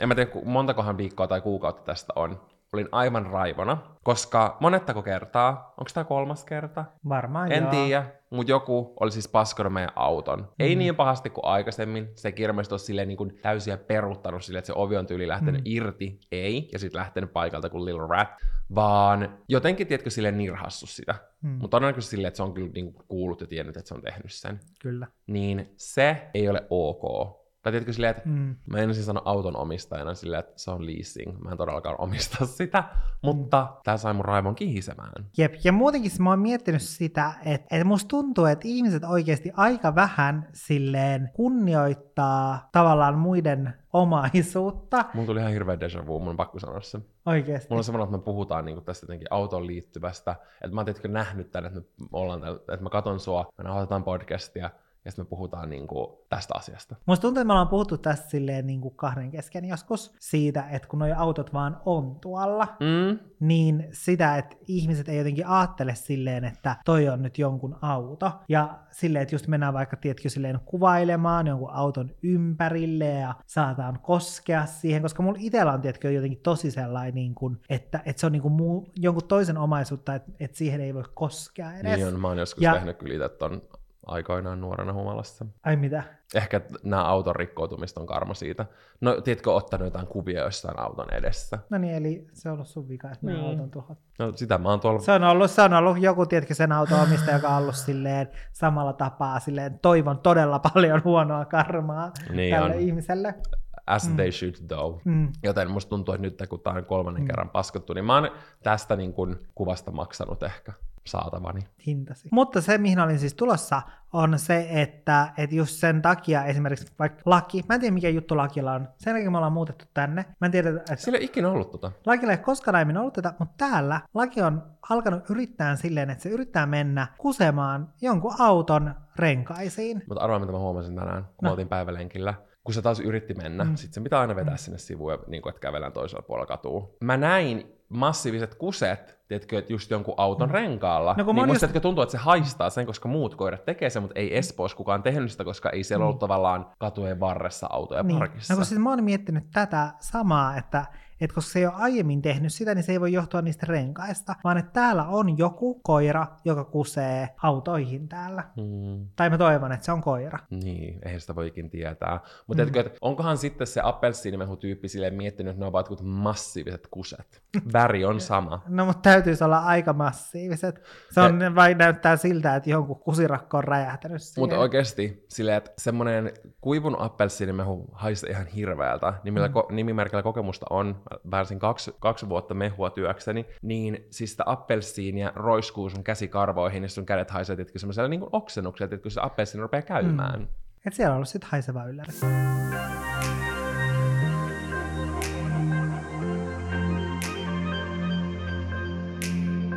en mä tiedä montakohan viikkoa tai kuukautta tästä on, olin aivan raivona, koska monettako kertaa, onko tämä kolmas kerta? Varmaan En tiedä, mutta joku oli siis paskonut meidän auton. Mm. Ei niin pahasti kuin aikaisemmin, se ilmeisesti olisi silleen niin kuin täysiä peruttanut silleen, että se ovi on tyyli lähtenyt mm. irti, ei, ja sitten lähtenyt paikalta kuin Little Rat, vaan jotenkin, tiedätkö, silleen nirhassu sitä. Mm. Mutta todennäköisesti silleen, että se on kyllä niin kuullut ja tiennyt, että se on tehnyt sen. Kyllä. Niin se ei ole ok tai tiedätkö silleen, että mm. mä en siis sano auton omistajana silleen, että se on leasing. Mä en todellakaan omista sitä, mutta mm. tää sai mun raivon kihisemään. Jep, ja muutenkin mä oon miettinyt sitä, että, että musta tuntuu, että ihmiset oikeasti aika vähän silleen kunnioittaa tavallaan muiden omaisuutta. Mulla tuli ihan hirveä deja vu, mun on pakko sanoa se. Oikeesti? Mulla on semmoinen, että me puhutaan niin tästä jotenkin autoon liittyvästä, että mä oon tietenkin nähnyt tämän, että me, ollaan, että mä katon sua, me nauhoitetaan podcastia, ja sitten me puhutaan niin kuin tästä asiasta. Musta tuntuu, että me ollaan puhuttu tästä silleen niin kuin kahden kesken joskus siitä, että kun nuo autot vaan on tuolla, Mm. niin sitä, että ihmiset ei jotenkin ajattele silleen, että toi on nyt jonkun auto. Ja silleen, että just mennään vaikka, tiedätkö, silleen kuvailemaan jonkun auton ympärille ja saataan koskea siihen, koska mulla itsellä on, tiedätkö, jotenkin tosi sellainen, niin kuin, että, että se on niin kuin muu, jonkun toisen omaisuutta, että, että siihen ei voi koskea edes. Niin on, mä oon joskus Ja- ja... tehnyt kyllä itse ton aikoinaan nuorena humalassa. Ai mitä? Ehkä nämä auton rikkoutumista on karma siitä. No, tiedätkö, ottanut jotain kuvia jossain auton edessä. No niin, eli se on ollut sun vika, että niin. Auton tuhot. No, sitä mä oon tuolla... Se on ollut, se on ollut joku, tiedätkö, sen auton omistaja, joka on ollut silleen samalla tapaa silleen, toivon todella paljon huonoa karmaa Niin tälle on. ihmiselle. As they should though. Mm. Joten musta tuntuu, että nyt kun tää on kolmannen Mm. kerran paskottu, niin mä oon tästä niin kun kuvasta maksanut ehkä saatavani. hintasi. Mutta se, mihin olin siis tulossa, on se, että, että just sen takia esimerkiksi vaikka laki, mä en tiedä mikä juttu lakilla on, sen takia me ollaan muutettu tänne. Mä en tiedä, että Sillä ei ikinä ollut tota. lakilla ei koskaan aiemmin ollut tätä, mutta täällä laki on alkanut yrittää silleen, että se yrittää mennä kusemaan jonkun auton renkaisiin. Mutta arvaa, mitä mä huomasin tänään, kun No. me oltiin päivälenkillä. Kun se taas yritti mennä, Mm. mm. sitten se pitää aina vetää sinne sivuun, ja, niin kuin, että kävellään toisella puolella katua. Mä näin massiiviset kuset, tiedätkö, että just jonkun auton Mm. renkaalla. No niin musta just... tuntuu, että se haistaa sen, koska muut koirat tekee sen, mutta ei Espoossa kukaan tehnyt sitä, koska ei siellä Mm. ollut tavallaan katujen varressa autoja Niin. parkissa. No kun siis mä oon miettinyt tätä samaa, että, että koska se ei ole aiemmin tehnyt sitä, niin se ei voi johtua niistä renkaista, vaan että täällä on joku koira, joka kusee autoihin täällä. Mm. Tai mä toivon, että se on koira. Niin, eihän sitä voi ikin tietää. Mutta Mm. mm. että onkohan sitten se appelsiinimehu-tyyppi silleen miettinyt, että ne jotkut massiiviset kuset. Väri on sama. No mutta täytyisi olla aika massiiviset. Se on, vai näyttää siltä, että jonkun kusirakko on räjähtänyt siihen. Mutta oikeasti silleen, että semmoinen kuivun appelsiinimehu haisee ihan hirveältä. Nimellä, Mm. mm. ko, nimimerkillä kokemusta on, värsin kaksi, kaksi vuotta mehua työkseni, niin siis sitä appelsiinia roiskuu sun käsikarvoihin ja sun kädet haisee tietenkin semmoisella niin oksennuksella, että kun se appelsiini rupeaa käymään. Mm. Et siellä on ollut sit haiseva ylläri.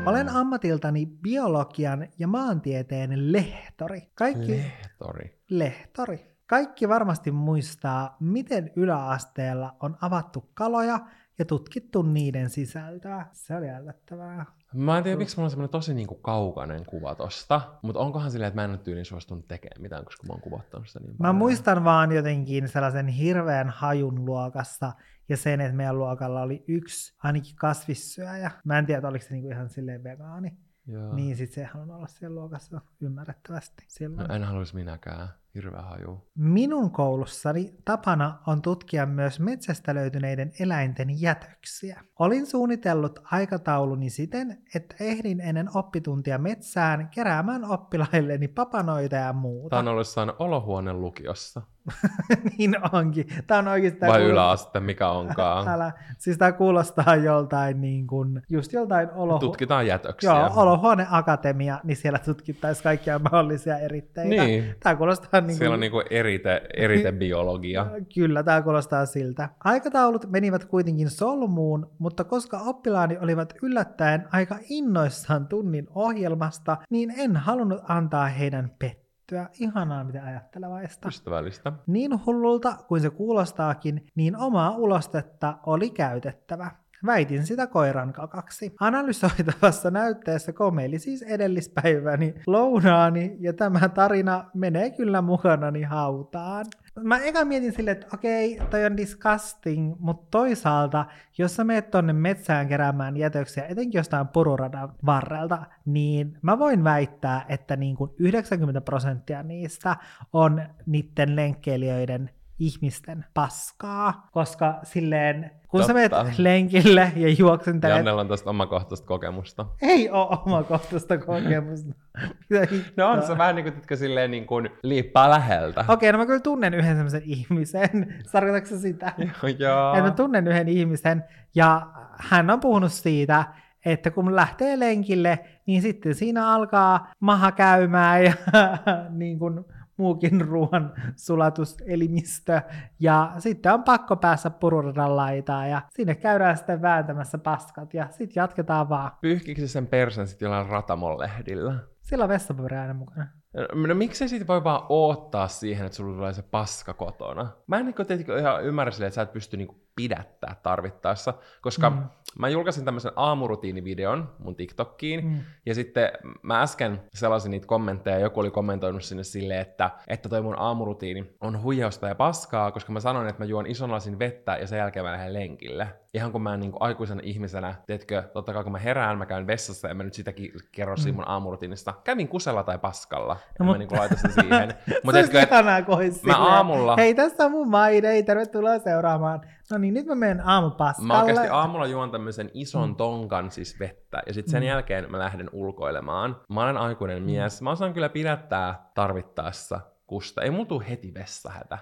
Olen ammatiltani biologian ja maantieteen lehtori. Kaikki Lehtori. lehtori. Kaikki varmasti muistaa, miten yläasteella on avattu kaloja ja tutkittu niiden sisältöä. Se oli ällöttävää. Mä en tiedä, miksi mulla on semmoinen tosi niinku kaukainen kuva tosta, mutta onkohan silleen, että mä en ole tyyliin suostunut tekemään mitään, koska mä oon kuvattanut sitä niin Mä paljon. muistan vaan jotenkin sellaisen hirveän hajun luokassa ja sen, että meidän luokalla oli yksi ainakin kasvissyöjä. Mä en tiedä, oliko se niinku ihan silleen vegaani. Joo. Niin sit se ei halunnut olla siellä luokassa ymmärrettävästi silloin. No, en haluaisi minäkään. Hirveä haju. Minun koulussani tapana on tutkia myös metsästä löytyneiden eläinten jätöksiä. Olin suunnitellut aikatauluni siten, että ehdin ennen oppituntia metsään keräämään oppilailleni papanoita ja muuta. Tää on ollut jossain olohuoneen lukiossa. niin onkin. Tämä on oikeasti... tää Vai kuulostaa- yläaste, mikä onkaan. Älä. Siis tämä kuulostaa joltain niin kuin, just joltain olo... Tutkitaan jätöksiä. Joo, olohuoneakatemia, niin siellä tutkittaisiin kaikkia mahdollisia eritteitä. Niin. Tämä kuulostaa niin Siellä on niinku erite, eritebiologia. Kyllä, tämä kuulostaa siltä. Aikataulut menivät kuitenkin solmuun, mutta koska oppilaani olivat yllättäen aika innoissaan tunnin ohjelmasta, niin en halunnut antaa heidän pettyä. Ihanaa, mitä ajattelevaista. Ystävällistä. Niin hullulta kuin se kuulostaakin, niin omaa ulostetta oli käytettävä. Väitin sitä koiran kakaksi. Analysoitavassa näytteessä komeili siis edellispäiväni lounaani, ja tämä tarina menee kyllä mukanani hautaan. Mä eka mietin silleen, että okei, toi on disgusting, mutta toisaalta, jos sä meet tonne metsään keräämään jätöksiä, etenkin jostain pururadan varrelta, niin mä voin väittää, että niin kuin 90 prosenttia niistä on niiden lenkkeilijöiden ihmisten paskaa, koska silleen, kun sä meet Totta. lenkille ja juoksentelet, Jannella on tästä omakohtaista kokemusta. ei ole omakohtaista kokemusta. No on se vähän niin kuin, että silleen niin kuin liippaa läheltä. Okei, no mä kyllä tunnen yhden semmoisen ihmisen. Tarkoitatko sä sitä? Joo. että mä tunnen yhden ihmisen, ja hän on puhunut siitä, että kun lähtee lenkille, niin sitten siinä alkaa maha käymään ja niin kuin muukin ruoan sulatuselimistö. Ja sitten on pakko päässä pururadan laitaan ja sinne käydään sitten vääntämässä paskat ja sitten jatketaan vaan. Pyyhkikö se sen persen sitten jollain ratamon lehdillä? Sillä on vessapaperi aina mukana. No miksei siitä voi vaan odottaa siihen, että sulla tulee se paska kotona? Mä en niin tietenkin ihan ymmärrä silleen, että sä et pysty niin pidättää tarvittaessa, koska mm. mä julkaisin tämmöisen aamurutiinivideon mun TikTokkiin, mm. ja sitten mä äsken sellaisin niitä kommentteja, joku oli kommentoinut sinne silleen, että, että toi mun aamurutiini on huijausta ja paskaa, koska mä sanoin, että mä juon ison lasin vettä ja sen jälkeen mä lähden lenkille. Ihan kun mä niin kuin aikuisena ihmisenä, teetkö, totta kai kun mä herään, mä käyn vessassa ja mä nyt sitäkin kerron mm. mun aamurutiinista. Kävin kusella tai paskalla, no, mä niin laitan sen siihen. Mutta etkö, että mä aamulla... Hei, tässä on mun maide, tervetuloa seuraamaan. No niin, nyt mä menen aamupaskalle. Mä oikeasti aamulla juon tämmöisen ison mm. tonkan siis vettä, ja sitten sen mm. jälkeen mä lähden ulkoilemaan. Mä olen aikuinen mm. mies, mä osaan kyllä pidättää tarvittaessa kusta. Ei mulla tule heti vessahätä.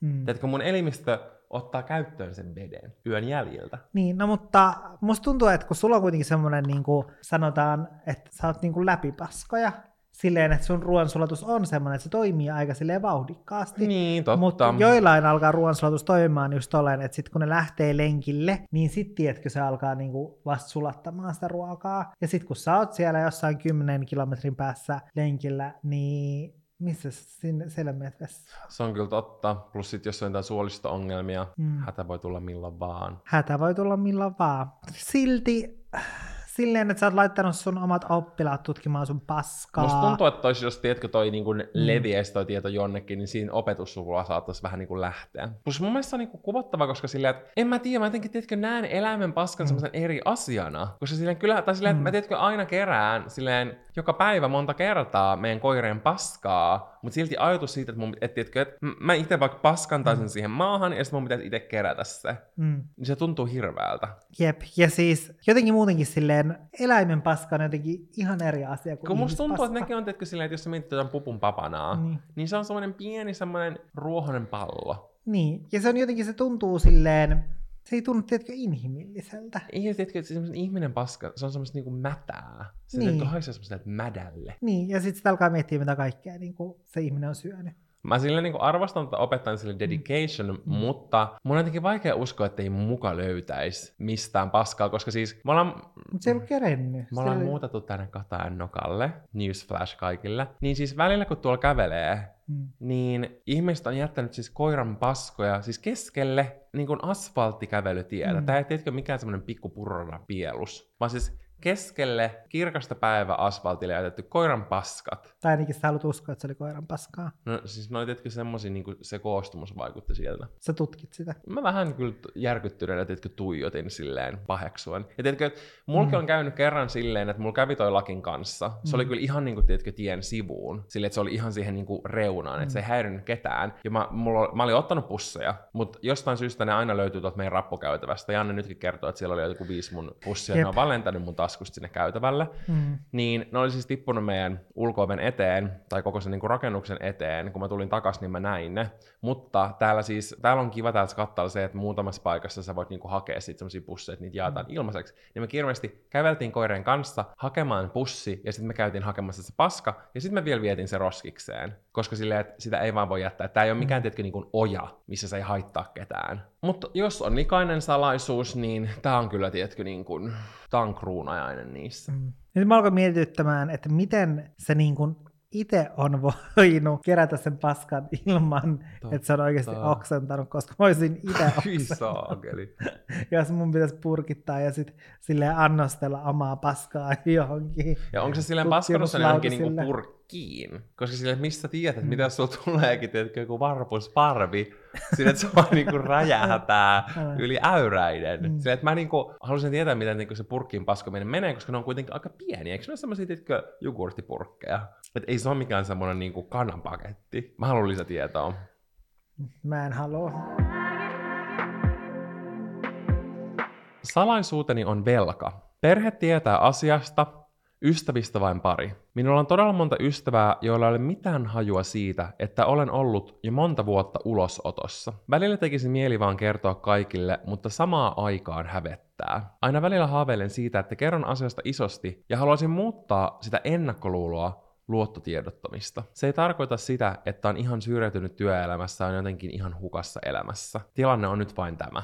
Mm. Tiedätkö, mun elimistö ottaa käyttöön sen veden yön jäljiltä. Niin, no mutta musta tuntuu, että kun sulla on kuitenkin semmoinen, niin kuin sanotaan, että sä oot niin kuin läpipaskoja, silleen, että sun ruoansulatus on semmoinen, että se toimii aika silleen vauhdikkaasti. Niin, totta. Mutta joillain alkaa ruoansulatus toimimaan just tolleen, että sitten kun ne lähtee lenkille, niin sitten tiedätkö, se alkaa niinku vasta sulattamaan sitä ruokaa. Ja sitten kun sä oot siellä jossain 10 kilometrin päässä lenkillä, niin missä sinne siellä menet Se on kyllä totta. Plus sitten jos on jotain suolisto-ongelmia, mm. hätä voi tulla milloin vaan. Hätä voi tulla milloin vaan. Silti silleen, että sä oot laittanut sun omat oppilaat tutkimaan sun paskaa. Musta tuntuu, että tois, jos tiedätkö, toi niin kuin mm. leviäisi toi tieto jonnekin, niin siinä opetussuvulla saattaisi vähän niin kuin lähteä. Plus mun mielestä se on niin kuin kuvottava, koska silleen, että en mä tiedä, mä jotenkin, tiedätkö, näen eläimen paskan mm. semmoisen eri asiana. Koska silleen kyllä, tai silleen, mm. että mä tiedätkö, aina kerään silleen joka päivä monta kertaa meidän koireen paskaa, mutta silti ajatus siitä, että, mun, et, tiedätkö, että mä itse vaikka paskantaisin mm. siihen maahan, ja sitten mun pitäisi itse kerätä se, mm. niin se tuntuu hirveältä. Jep, ja siis jotenkin muutenkin silleen, eläimen paska on jotenkin ihan eri asia kuin Kun musta tuntuu, että nekin on tiedätkö, silleen, että jos sä mietit jotain pupun papanaa, niin. niin se on semmoinen pieni semmoinen ruohonen pallo. Niin, ja se on jotenkin, se tuntuu silleen, se ei tunnu, tiedätkö, inhimilliseltä. Ei, tiedätkö, että se ihminen paska, se on semmoista niinku mätää. Se niin. haisee semmoista mädälle. Niin, ja sitten sitä alkaa miettiä, mitä kaikkea niin kuin se ihminen on syönyt. Mä sille niin arvostan että opettajan sille dedication, mm. mutta mun on jotenkin vaikea uskoa, että ei muka löytäisi mistään paskaa, koska siis me ollaan... Mutta se ei ollut kerennyt. Me ollaan oli... muutettu tänne Katajan nokalle, newsflash kaikille. Niin siis välillä kun tuolla kävelee, mm. niin ihmiset on jättänyt siis koiran paskoja siis keskelle niin kuin asfalttikävelytietä. Mm. Tämä ei tiedätkö mikään semmoinen pikku pielus, vaan siis keskelle kirkasta päivä asfaltille jätetty koiran paskat. Tai ainakin sä haluat uskoa, että se oli koiran paskaa. No siis noin tietkö semmosia, niin se koostumus vaikutti sieltä. Sä tutkit sitä. Mä vähän kyllä järkyttyneenä, tiedätkö, tuijotin silleen paheksuen. Ja tiedätkö, mulki mm. on käynyt kerran silleen, että mulla kävi toi lakin kanssa. Se mm. oli kyllä ihan niin kuin, tiedätkö, tien sivuun. Silleen, että se oli ihan siihen niin kuin reunaan, mm. että se ei mm. häirinyt ketään. Ja mä, mulla, mä olin ottanut pusseja, mutta jostain syystä ne aina löytyy tuolta meidän rappukäytävästä. Janne nytkin kertoo, että siellä oli joku viisi mun pussia, Jep. ne on valentanut mun taskusta sinne käytävälle, mm. niin ne oli siis tippunut meidän ulkooven eteen, tai koko sen niin kuin rakennuksen eteen, kun mä tulin takas, niin mä näin ne. Mutta täällä siis, täällä on kiva täällä kattalla se, että muutamassa paikassa sä voit niin kuin hakea sitten semmoisia pusseja, että niitä jaetaan mm. ilmaiseksi. Niin me kirjallisesti käveltiin koireen kanssa hakemaan pussi, ja sitten me käytiin hakemassa se paska, ja sitten me vielä vietin se roskikseen. Koska silleen, että sitä ei vaan voi jättää. Tämä ei ole mikään, mm. tietkö, niin kuin oja, missä se ei haittaa ketään. Mutta jos on likainen salaisuus, niin tämä on kyllä, tiedätkö, niin kuin, tämä on kruunajainen niissä. Mm. Nyt mä alkoin mietityttämään, että miten se niin kuin itse on voinut kerätä sen paskan ilman, Totta. että se on oikeasti oksentanut, koska mä olisin itse oksentanut. Jos mun pitäisi purkittaa ja sitten silleen annostella omaa paskaa johonkin. Ja onko se silleen paskanut sen johonkin niinku purkkiin? Koska sille mistä tiedät, mm. mitä sulla tuleekin, tiedätkö, joku varpusparvi, sille, että se vaan niinku räjähtää yli äyräiden. Mm. Sille, että mä niinku haluaisin tietää, miten niinku se purkkiin paskominen menee, koska ne on kuitenkin aika pieniä. Eikö ne ole sellaisia, tiedätkö, jogurttipurkkeja? Että ei se ole mikään semmoinen niinku kananpaketti. Mä haluan lisätietoa. Mä en halua. Salaisuuteni on velka. Perhe tietää asiasta, ystävistä vain pari. Minulla on todella monta ystävää, joilla ei ole mitään hajua siitä, että olen ollut jo monta vuotta ulosotossa. Välillä tekisi mieli vaan kertoa kaikille, mutta samaa aikaan hävettää. Aina välillä haaveilen siitä, että kerron asiasta isosti ja haluaisin muuttaa sitä ennakkoluuloa luottotiedottamista. Se ei tarkoita sitä, että on ihan syrjäytynyt työelämässä ja on jotenkin ihan hukassa elämässä. Tilanne on nyt vain tämä.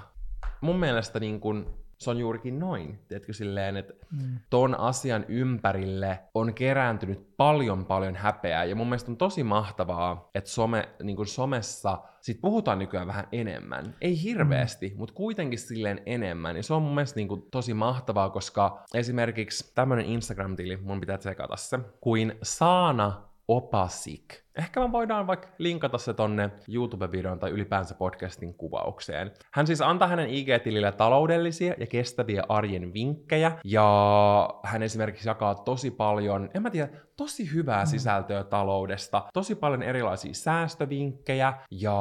Mun mielestä niin kun se on juurikin noin. Tiedätkö silleen, että mm. ton asian ympärille on kerääntynyt paljon paljon häpeää. Ja mun mielestä on tosi mahtavaa, että some, niin kuin somessa sit puhutaan nykyään vähän enemmän. Ei hirveästi, mm. mutta kuitenkin silleen enemmän. Ja se on mun mielestä niin kuin tosi mahtavaa, koska esimerkiksi tämmöinen Instagram-tili, mun pitää tsekata se, kuin Saana Opasik Ehkä me voidaan vaikka linkata se tonne YouTube-videon tai ylipäänsä podcastin kuvaukseen. Hän siis antaa hänen IG-tilillä taloudellisia ja kestäviä arjen vinkkejä, ja hän esimerkiksi jakaa tosi paljon, en mä tiedä, tosi hyvää mm. sisältöä taloudesta, tosi paljon erilaisia säästövinkkejä, ja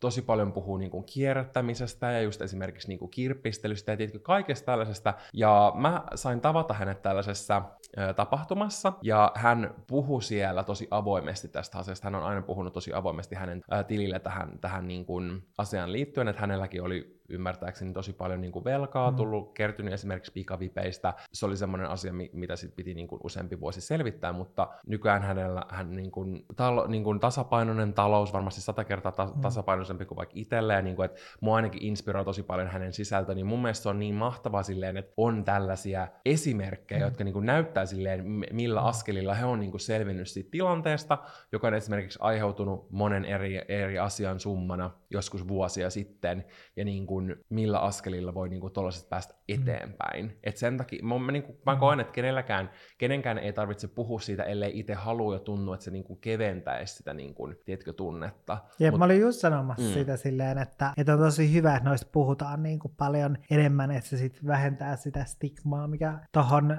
tosi paljon puhuu niin kuin kierrättämisestä ja just esimerkiksi niin kuin kirppistelystä ja tietysti kaikesta tällaisesta. Ja mä sain tavata hänet tällaisessa ö, tapahtumassa, ja hän puhui siellä tosi avoimesti tästä asiasta. Hän on aina puhunut tosi avoimesti hänen ää, tilille tähän, tähän niin kuin asiaan liittyen, että hänelläkin oli ymmärtääkseni tosi paljon niin kuin velkaa mm. tullut, kertynyt esimerkiksi pikavipeistä. Se oli semmoinen asia, mitä sit piti niin kuin useampi vuosi selvittää, mutta nykyään hänellä hän niin kuin, talo, niin kuin tasapainoinen talous, varmasti sata kertaa ta- mm. tasapainoisempi kuin vaikka itselleen, niin kuin, että mua ainakin inspiroi tosi paljon hänen sisältö, niin mun mielestä se on niin mahtavaa silleen, että on tällaisia esimerkkejä, mm. jotka niin kuin näyttää silleen, millä mm. askelilla he on niin kuin selvinnyt siitä tilanteesta, joka on esimerkiksi aiheutunut monen eri, eri asian summana joskus vuosia sitten, ja niin kuin kuin millä askelilla voi niin kuin päästä mm. eteenpäin. Mm. Et sen takia, mä, mä, niin kuin, mä mm. koen, että kenelläkään, kenenkään ei tarvitse puhua siitä, ellei itse halua ja tunnu, että se niin kuin keventäisi sitä niin kuin, tiedätkö, tunnetta. Ja Mut, mä olin just sanomassa mm. sitä silleen, että, että on tosi hyvä, että noista puhutaan niin kuin paljon enemmän, että se sitten vähentää sitä stigmaa, mikä tuohon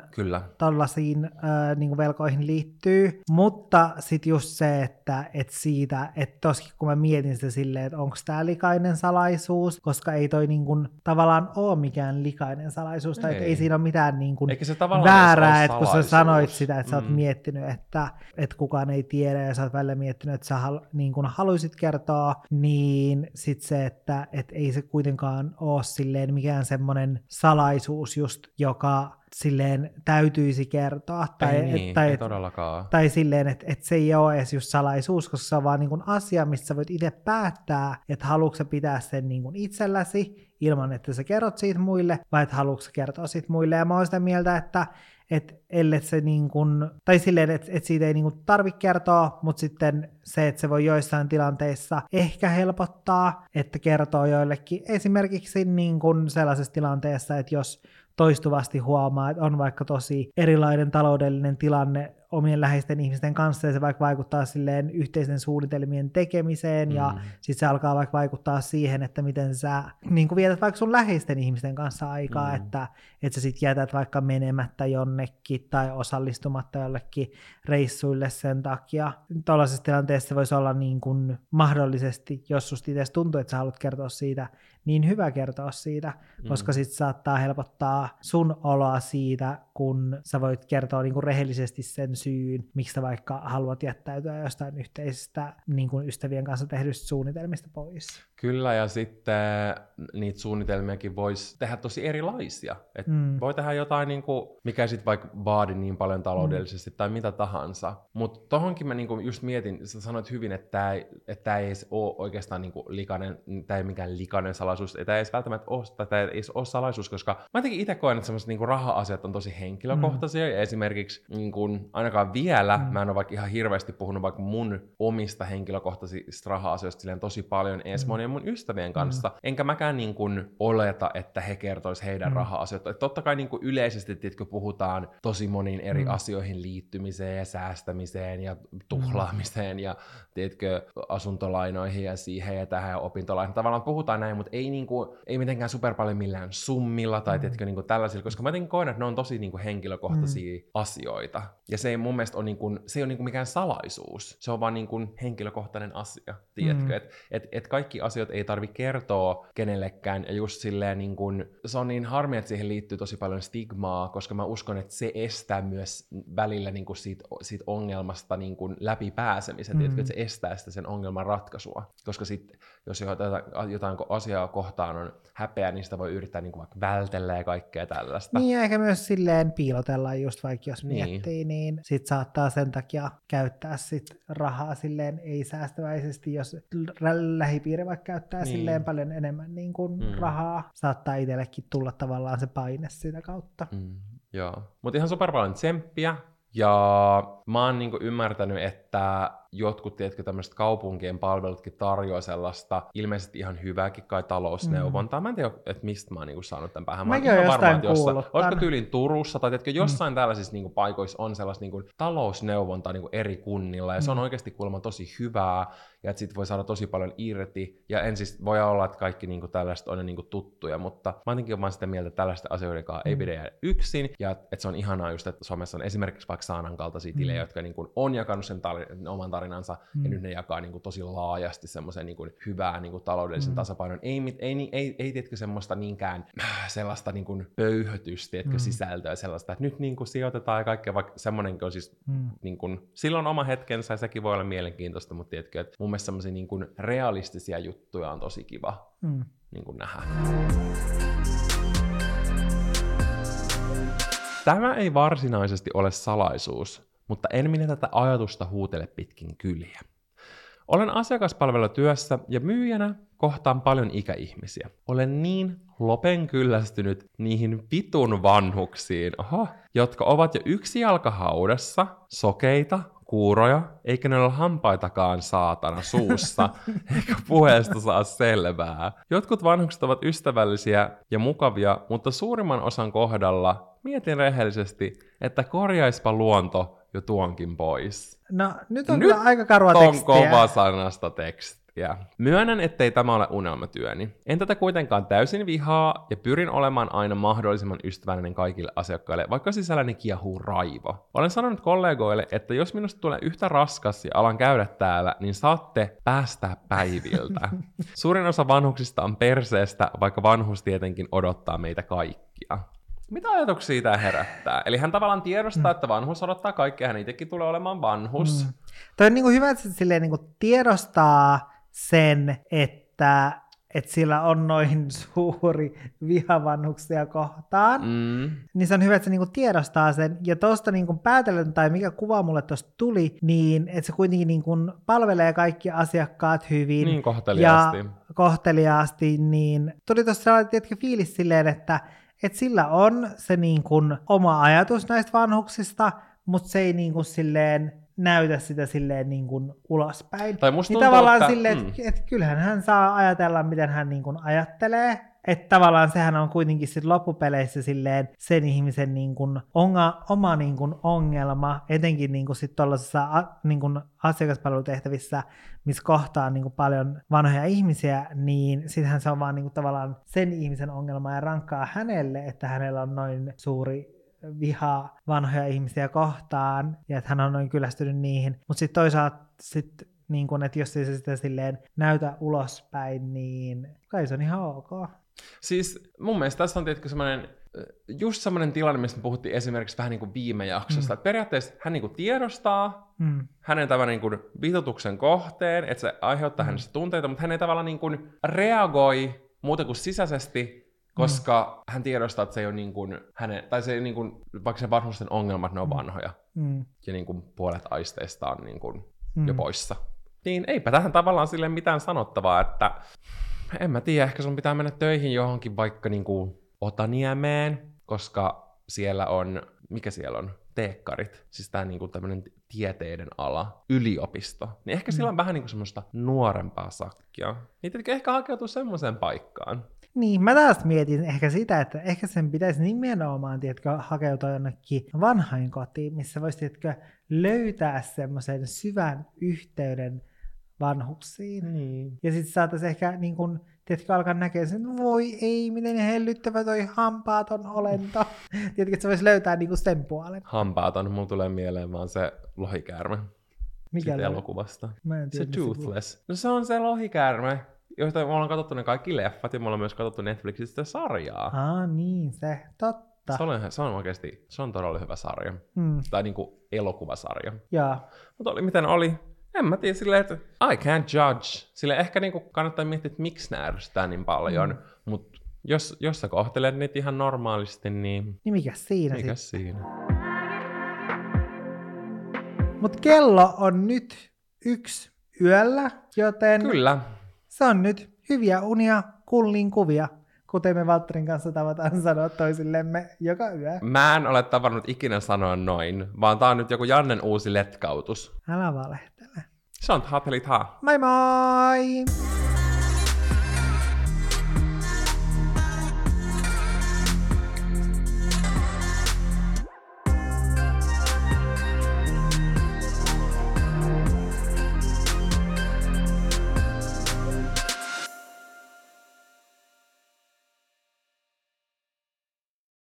tollaisiin äh, niin kuin velkoihin liittyy. Mutta sitten just se, että, että siitä, että toskin kun mä mietin sitä silleen, että onko tämä likainen salaisuus, koska ei toi niin kuin, tavallaan ole mikään likainen salaisuus, ei. tai ei siinä ole mitään niin kuin se väärää, että kun sä sanoit sitä, että sä oot mm. miettinyt, että, että kukaan ei tiedä, ja sä oot välillä miettinyt, että sä hal, niin kuin haluaisit kertoa, niin sit se, että et ei se kuitenkaan ole silleen mikään semmoinen salaisuus just, joka silleen täytyisi kertoa. Tai, ei, niin, tai, ei todellakaan. Tai silleen, että, että se ei ole edes just salaisuus, koska se on vaan niin kuin asia, missä sä voit itse päättää, että haluatko pitää sen niin kuin itselläsi ilman, että sä kerrot siitä muille, vai että haluatko kertoa siitä muille. Ja mä oon sitä mieltä, että että ellei se niin kuin, tai silleen, että, että siitä ei niin kuin tarvitse kertoa, mutta sitten se, että se voi joissain tilanteissa ehkä helpottaa, että kertoo joillekin esimerkiksi niin kuin sellaisessa tilanteessa, että jos toistuvasti huomaa, että on vaikka tosi erilainen taloudellinen tilanne omien läheisten ihmisten kanssa, ja se vaikka vaikuttaa silleen yhteisten suunnitelmien tekemiseen, mm. ja sitten se alkaa vaikka vaikuttaa siihen, että miten sä niin vietät vaikka sun läheisten ihmisten kanssa aikaa, mm. että, että sä sitten jätät vaikka menemättä jonnekin tai osallistumatta jollekin reissuille sen takia. Tuollaisessa tilanteessa voisi olla niin kuin mahdollisesti, jos susta itse tuntuu, että sä haluat kertoa siitä, niin hyvä kertoa siitä, koska mm. sitten saattaa helpottaa sun oloa siitä, kun sä voit kertoa niin kuin rehellisesti sen syyn, miksi sä vaikka haluat jättäytyä jostain yhteisistä niin kuin ystävien kanssa tehdyistä suunnitelmista pois. Kyllä, ja sitten niitä suunnitelmiakin voisi tehdä tosi erilaisia. Et mm. Voi tehdä jotain, niin kuin, mikä sitten vaikka vaadi niin paljon taloudellisesti mm. tai mitä tahansa. Mutta tohonkin mä niin kuin just mietin, sä sanoit hyvin, että tämä ei, että ei edes ole oikeastaan niin kuin likainen, tämä ei mikään likainen salaisuus, tämä ei edes välttämättä ole, tai tämä ei edes ole salaisuus, koska mä jotenkin itse koen, että sellaiset niin raha-asiat on tosi henkilökohtaisia, mm. ja esimerkiksi niin kuin, ainakaan vielä, mm. mä en ole vaikka ihan hirveästi puhunut vaikka mun omista henkilökohtaisista raha-asioista tosi paljon edes mm mun ystävien kanssa, mm. enkä mäkään niin kuin oleta, että he kertois heidän mm. raha-asioita. Totta kai niin kuin yleisesti tiedätkö, puhutaan tosi moniin eri mm. asioihin liittymiseen ja säästämiseen ja tuhlaamiseen mm. ja tiedätkö, asuntolainoihin ja siihen ja tähän ja opintolainoihin. Tavallaan puhutaan näin, mutta ei, niin kuin, ei mitenkään super paljon millään summilla tai mm. tiedätkö, niin kuin tällaisilla, koska mä jotenkin koen, että ne on tosi niin kuin henkilökohtaisia mm. asioita. Ja se ei mun mielestä ole, niin kuin, se ei ole niin kuin mikään salaisuus. Se on vaan niin kuin henkilökohtainen asia, tiedätkö? Mm. Että et, et kaikki asiat asiat ei tarvi kertoa kenellekään, ja just silleen niin kun, se on niin harmi, että siihen liittyy tosi paljon stigmaa, koska mä uskon, että se estää myös välillä niin siitä, siitä ongelmasta niin kun läpi pääsemisen, mm. että se estää sitä sen ongelman ratkaisua, koska sitten jos jotain, jotain asiaa kohtaan on häpeä, niin sitä voi yrittää niin kuin vaikka vältellä ja kaikkea tällaista. Niin, ja ehkä myös silleen, piilotella just vaikka jos Niin. miettii, niin sit saattaa sen takia käyttää sit rahaa silleen ei säästäväisesti, jos lähipiiri vaikka käyttää Niin. silleen paljon enemmän niin kuin Mm. rahaa, saattaa itsellekin tulla tavallaan se paine sitä kautta. Mm, joo. Mutta ihan super paljon tsemppiä. Ja mä oon niinku ymmärtänyt, että jotkut, tiedätkö, tämmöiset kaupunkien palvelutkin tarjoaa sellaista ilmeisesti ihan hyvääkin kai talousneuvontaa. Mm. Mä en tiedä, että mistä mä oon niinku saanut tämän päähän. Mä oon ihan jostain että jossain, olisiko tyylin Turussa tai tiedätkö, jossain mm. tällaisissa niinku paikoissa on sellaista niinku talousneuvontaa niinku eri kunnilla. Ja se on Mm. oikeasti kuulemma tosi hyvää ja että sit voi saada tosi paljon irti. Ja en siis voi olla, että kaikki niinku tällaiset on jo niinku tuttuja, mutta mä jotenkin oon vaan sitä mieltä, että tällaisten asioiden kanssa ei Mm. pidä jäädä yksin. Ja että se on ihanaa just, että somessa on esimerkiksi vaikka Saanan kaltaisia tilejä, Mm. jotka niinku on jakanut sen tari- oman tarinansa Mm. ja nyt ne jakaa niinku tosi laajasti semmoisen niinku hyvää niinku taloudellisen Mm. tasapainon. Ei, ei, ei, ei, ei tiedätkö semmoista niinkään äh, sellaista niinku pöyhötystä, tiedätkö, Mm. sisältöä sellaista, että nyt niinku sijoitetaan ja kaikkea, vaikka semmoinenkin on siis Mm. niin kun, silloin oma hetkensä ja sekin voi olla mielenkiintoista, mutta tiedätkö, että mun mielestä semmoisia niin kun realistisia juttuja on tosi kiva Mm. niin kun nähdä. Tämä ei varsinaisesti ole salaisuus, mutta en minä tätä ajatusta huutele pitkin kyliä. Olen asiakaspalvelutyössä ja myyjänä kohtaan paljon ikäihmisiä. Olen niin lopen kyllästynyt niihin vitun vanhuksiin, oho, jotka ovat jo yksi jalka haudassa, sokeita, kuuroja, eikä ne ole hampaitakaan saatana suussa, eikä puheesta saa selvää. Jotkut vanhukset ovat ystävällisiä ja mukavia, mutta suurimman osan kohdalla mietin rehellisesti, että korjaispa luonto jo tuonkin pois. No nyt on Nyt kyllä aika karua on tekstiä. kova sanasta tekstiä. Myönnän, ettei tämä ole unelmatyöni. En tätä kuitenkaan täysin vihaa ja pyrin olemaan aina mahdollisimman ystävällinen kaikille asiakkaille, vaikka sisälläni kiehuu raivo. Olen sanonut kollegoille, että jos minusta tulee yhtä raskas ja alan käydä täällä, niin saatte päästää päiviltä. Suurin osa vanhuksista on perseestä, vaikka vanhus tietenkin odottaa meitä kaikkia. Mitä ajatuksia tämä herättää? Eli hän tavallaan tiedostaa, että vanhus odottaa kaikkea, hän itsekin tulee olemaan vanhus. Mm. Toi on niinku hyvä, että se silleen niinku tiedostaa sen, että, että sillä on noin suuri viha vanhuksia kohtaan. Mm. Niin se on hyvä, että se niinku tiedostaa sen. Ja tuosta niinku päätellen, tai mikä kuva mulle tuosta tuli, niin että se kuitenkin niinku palvelee kaikki asiakkaat hyvin. Niin kohteliaasti. Ja kohteliaasti, niin tuli tuossa sellainen fiilis silleen, että, että sillä on se niin kuin oma ajatus näistä vanhuksista, mutta se ei niin kuin silleen näytä sitä silleen niin kuin ulospäin. Tai musta niin tuntuu, tavallaan että- silleen, mm. että, että kyllähän hän saa ajatella, miten hän niin kuin ajattelee. Että tavallaan sehän on kuitenkin sit loppupeleissä silleen sen ihmisen niin kuin onga, oma niin kuin ongelma, etenkin niin kuin sit tuollaisessa a- niin asiakaspalvelutehtävissä, missä kohtaa niin kuin paljon vanhoja ihmisiä, niin sittenhän se on vaan niin kuin tavallaan sen ihmisen ongelma ja rankkaa hänelle, että hänellä on noin suuri viha vanhoja ihmisiä kohtaan ja että hän on noin kyllästynyt niihin. Mutta sitten toisaalta sit, niin kun, että jos ei se sitä silleen näytä ulospäin, niin kai se on ihan ok. Siis mun mielestä tässä on tietenkin semmoinen, just semmoinen tilanne, mistä me puhuttiin esimerkiksi vähän niin kuin viime jaksossa, Mm. että periaatteessa hän niin kuin tiedostaa Mm. hänen tämän niin kuin vitutuksen kohteen, että se aiheuttaa Mm. hänessä tunteita, mutta hän ei tavallaan niin kuin reagoi muuta kuin sisäisesti, koska mm. hän tiedostaa, että se ei ole niin kuin hänen, tai se ei niin kuin, vaikka se vanhusten ongelmat, ne on Mm. vanhoja, Mm. ja niin kuin puolet aisteista on niin kuin Mm. jo poissa. Niin eipä tähän tavallaan sille mitään sanottavaa, että en mä tiedä, ehkä sun pitää mennä töihin johonkin vaikka niin kuin Otaniemeen, koska siellä on, mikä siellä on? Teekkarit, siis tää niinku tämmönen tieteiden ala, yliopisto, niin ehkä sillä on vähän niinku semmoista nuorempaa sakkia. Niin ehkä hakeutuu semmoiseen paikkaan. Niin, mä taas mietin ehkä sitä, että ehkä sen pitäisi nimenomaan, tiedätkö, hakeutua jonnekin vanhainkotiin, missä voisi, tiedätkö, löytää semmoisen syvän yhteyden vanhuksiin. Niin. Ja sitten saataisiin ehkä niin kun, tiedätkö, alkaa näkee sen, että voi ei, miten hellyttävä toi hampaaton olento. tiedätkö, että se voisi löytää niin sen puolen. Hampaaton, mulla tulee mieleen vaan se lohikäärme Mikä siitä elokuvasta. Mä en Se tiedä, missä Toothless. No se on se lohikäärme, josta me ollaan katsottu ne kaikki leffat ja me ollaan myös katsottu Netflixistä sarjaa. Aa, niin se, totta. Se on, se on oikeasti, se on todella hyvä sarja. Mm, Tai niinku elokuvasarja. jaa. Mutta oli miten oli. En mä tiedä silleen, että I can't judge. Sille ehkä niinku kannattaa miettiä, että miksi nää ärsyttää niin paljon. Mm. Mutta Jos, jos sä kohtelet niitä ihan normaalisti, niin Niin mikä siinä mikä sitten? siinä? Mutta kello on nyt yksi yöllä, joten Kyllä. se on nyt hyviä unia, kullin kuvia, kuten me Valtterin kanssa tavataan sanoa toisillemme joka yö. Mä en ole tavannut ikinä sanoa noin, vaan tää on nyt joku Jannen uusi letkautus. Älä valehtele. 上他，拍了一塔，拜拜。